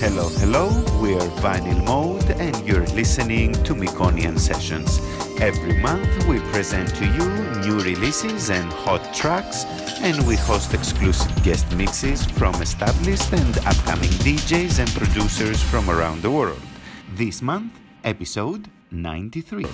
Hello, hello, we are Vinyl Mode and you're listening to Mekonian Sessions. Every month we present to you new releases and hot tracks and we host exclusive guest mixes from established and upcoming DJs and producers from around the world. This month, episode 93.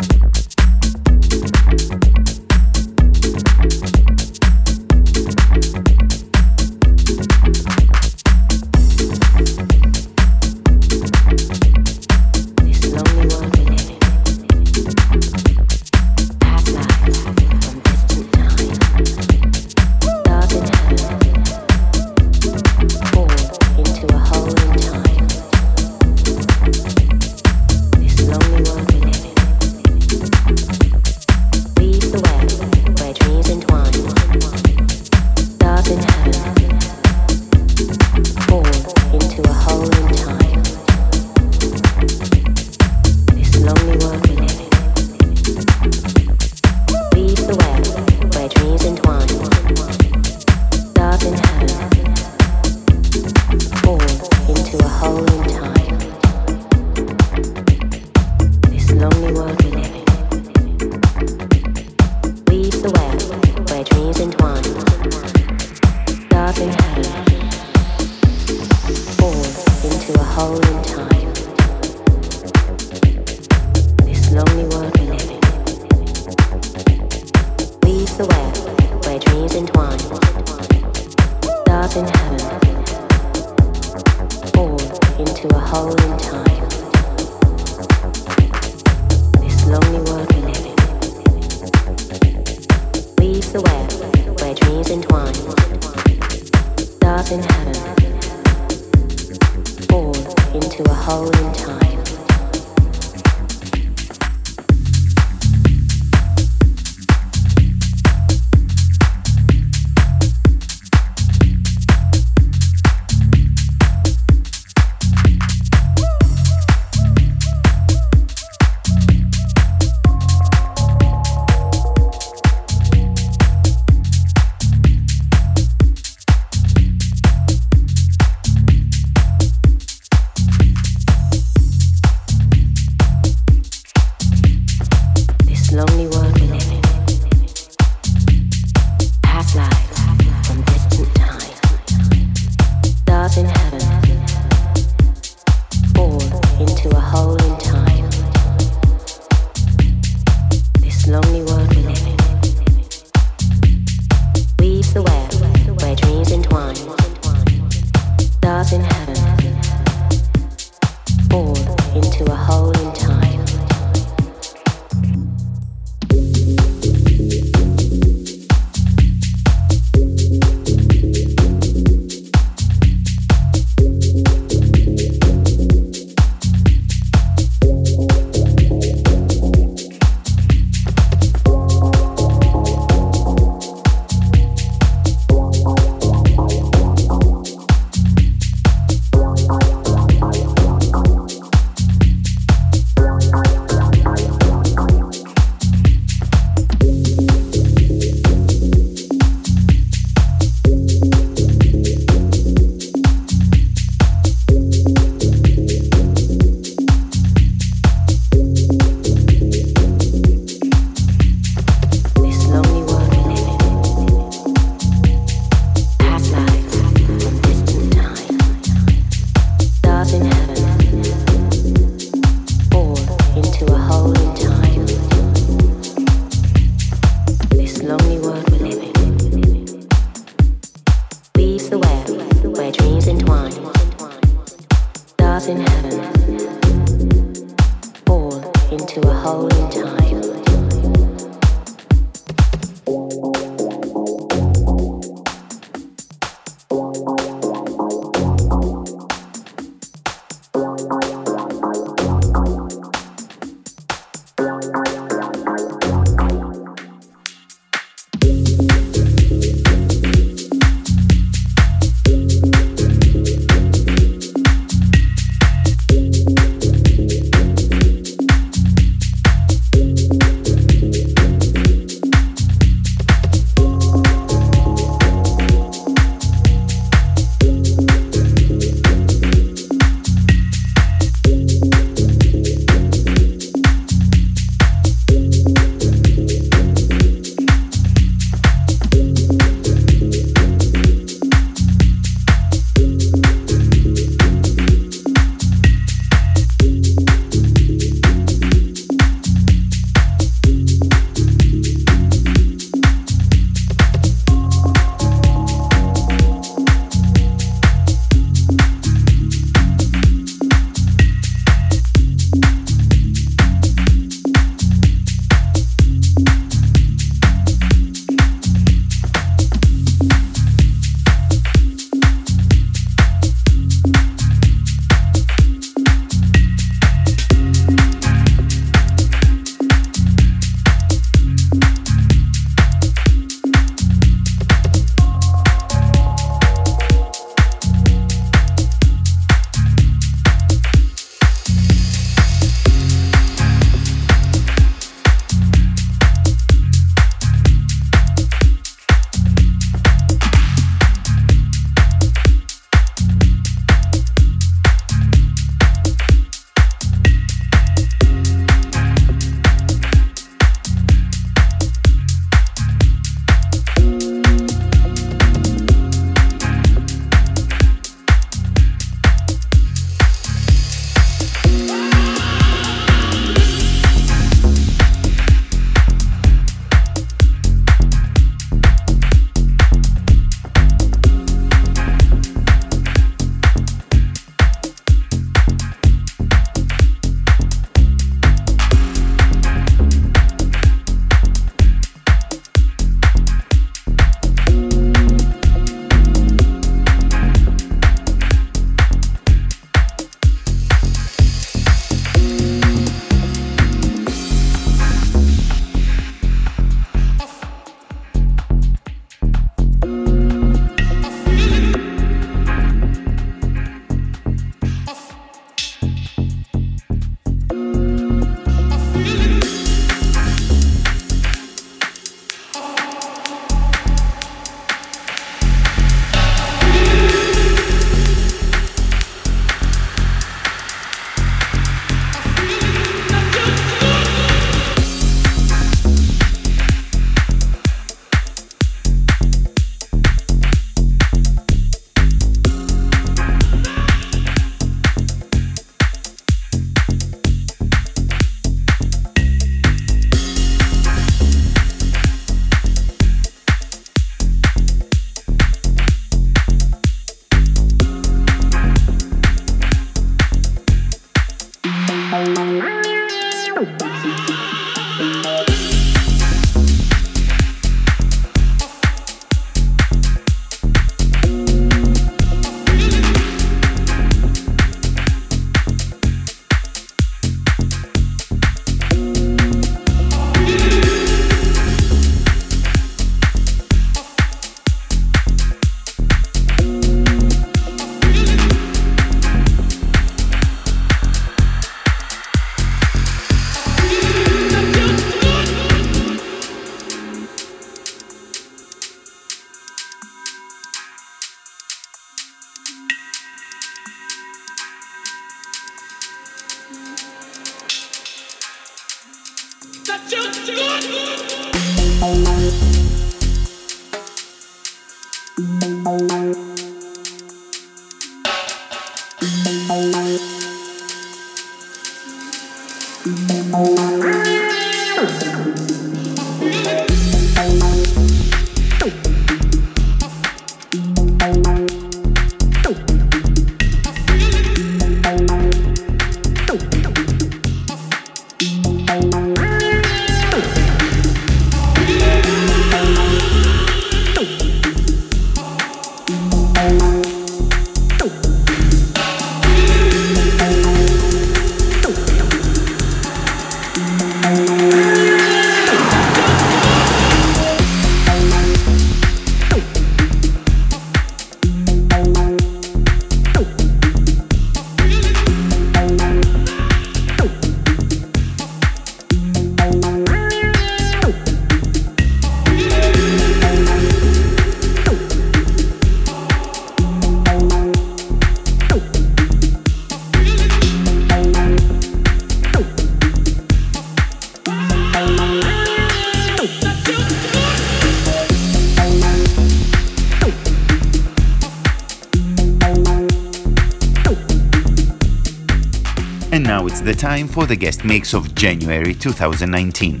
For the guest mix of January 2019.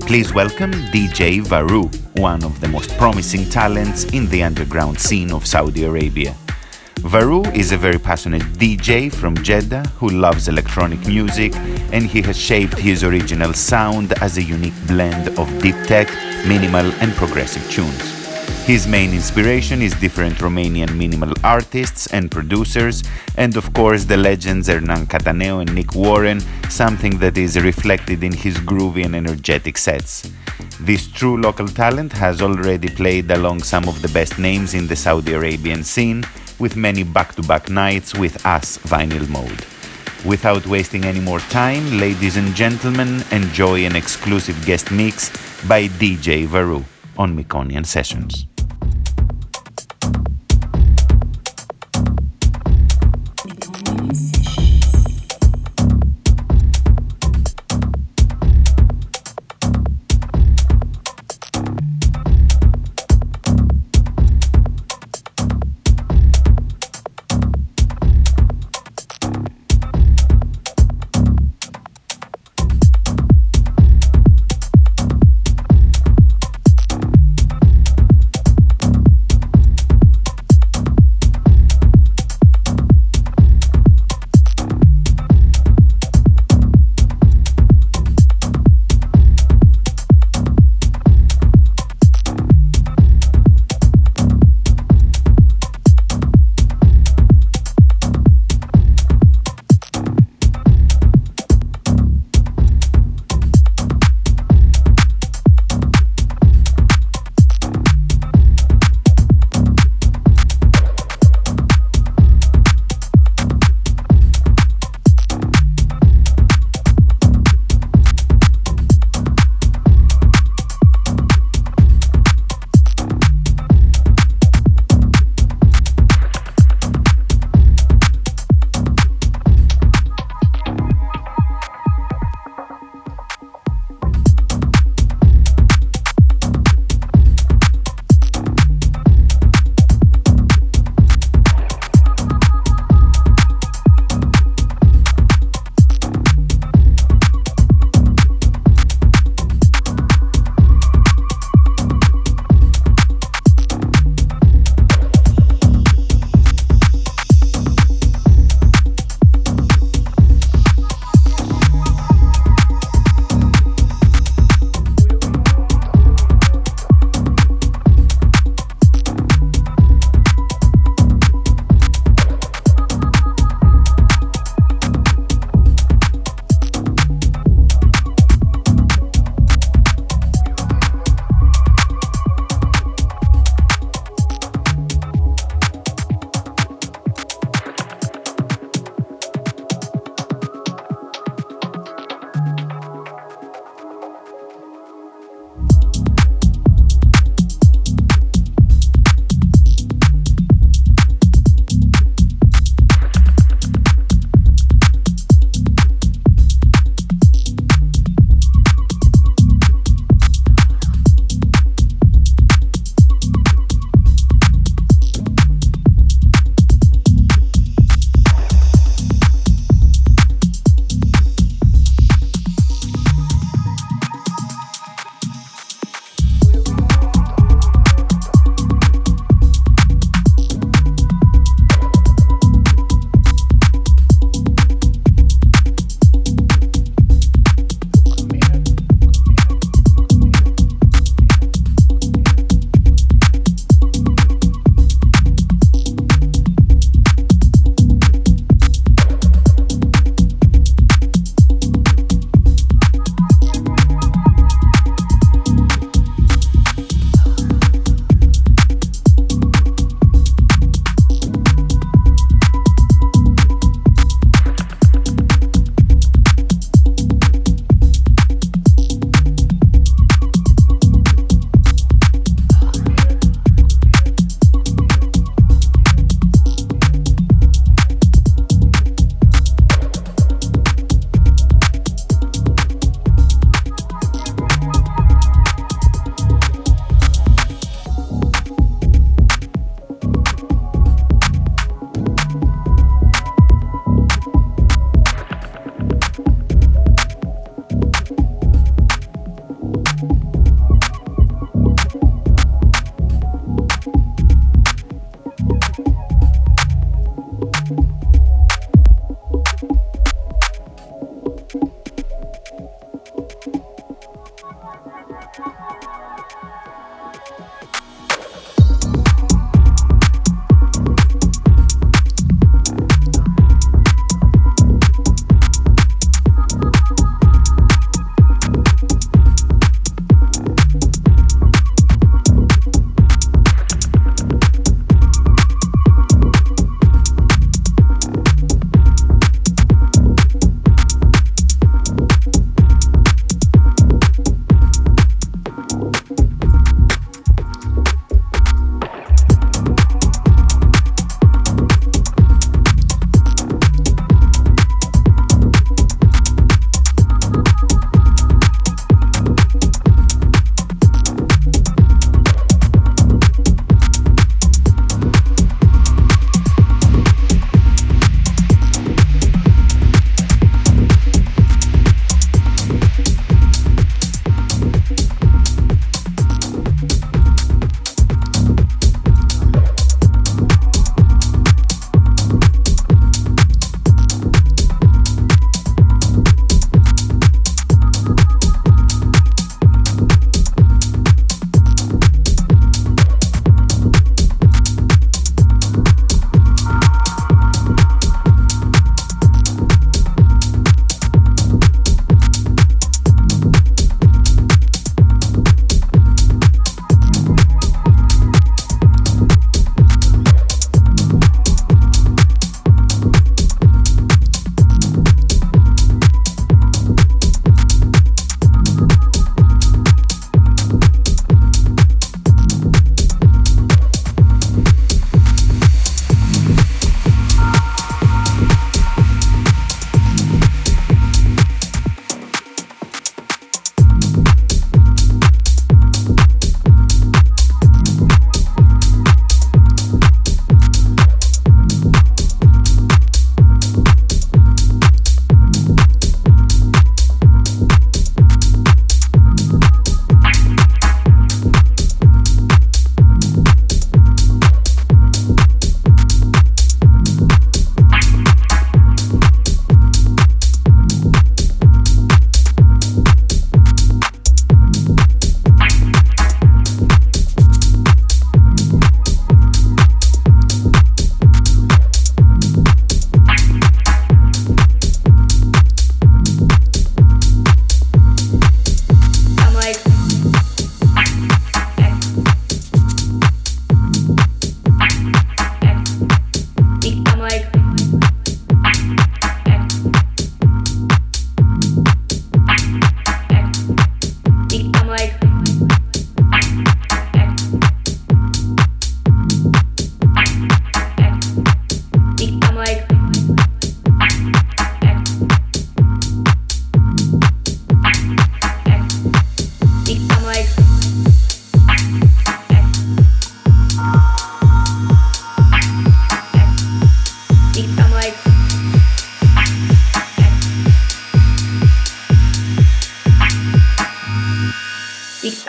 Please welcome DJ Varu, one of the most promising talents in the underground scene of Saudi Arabia. Varu is a very passionate DJ from Jeddah who loves electronic music and he has shaped his original sound as a unique blend of deep tech, minimal and progressive tunes. His main inspiration is different Romanian minimal artists and producers, and of course the legends Hernan Cattaneo and Nick Warren, something that is reflected in his groovy and energetic sets. This true local talent has already played along some of the best names in the Saudi Arabian scene, with many back to back nights with us vinyl mode. Without wasting any more time, ladies and gentlemen, enjoy an exclusive guest mix by DJ Varu on Mekonian Sessions.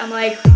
I'm like,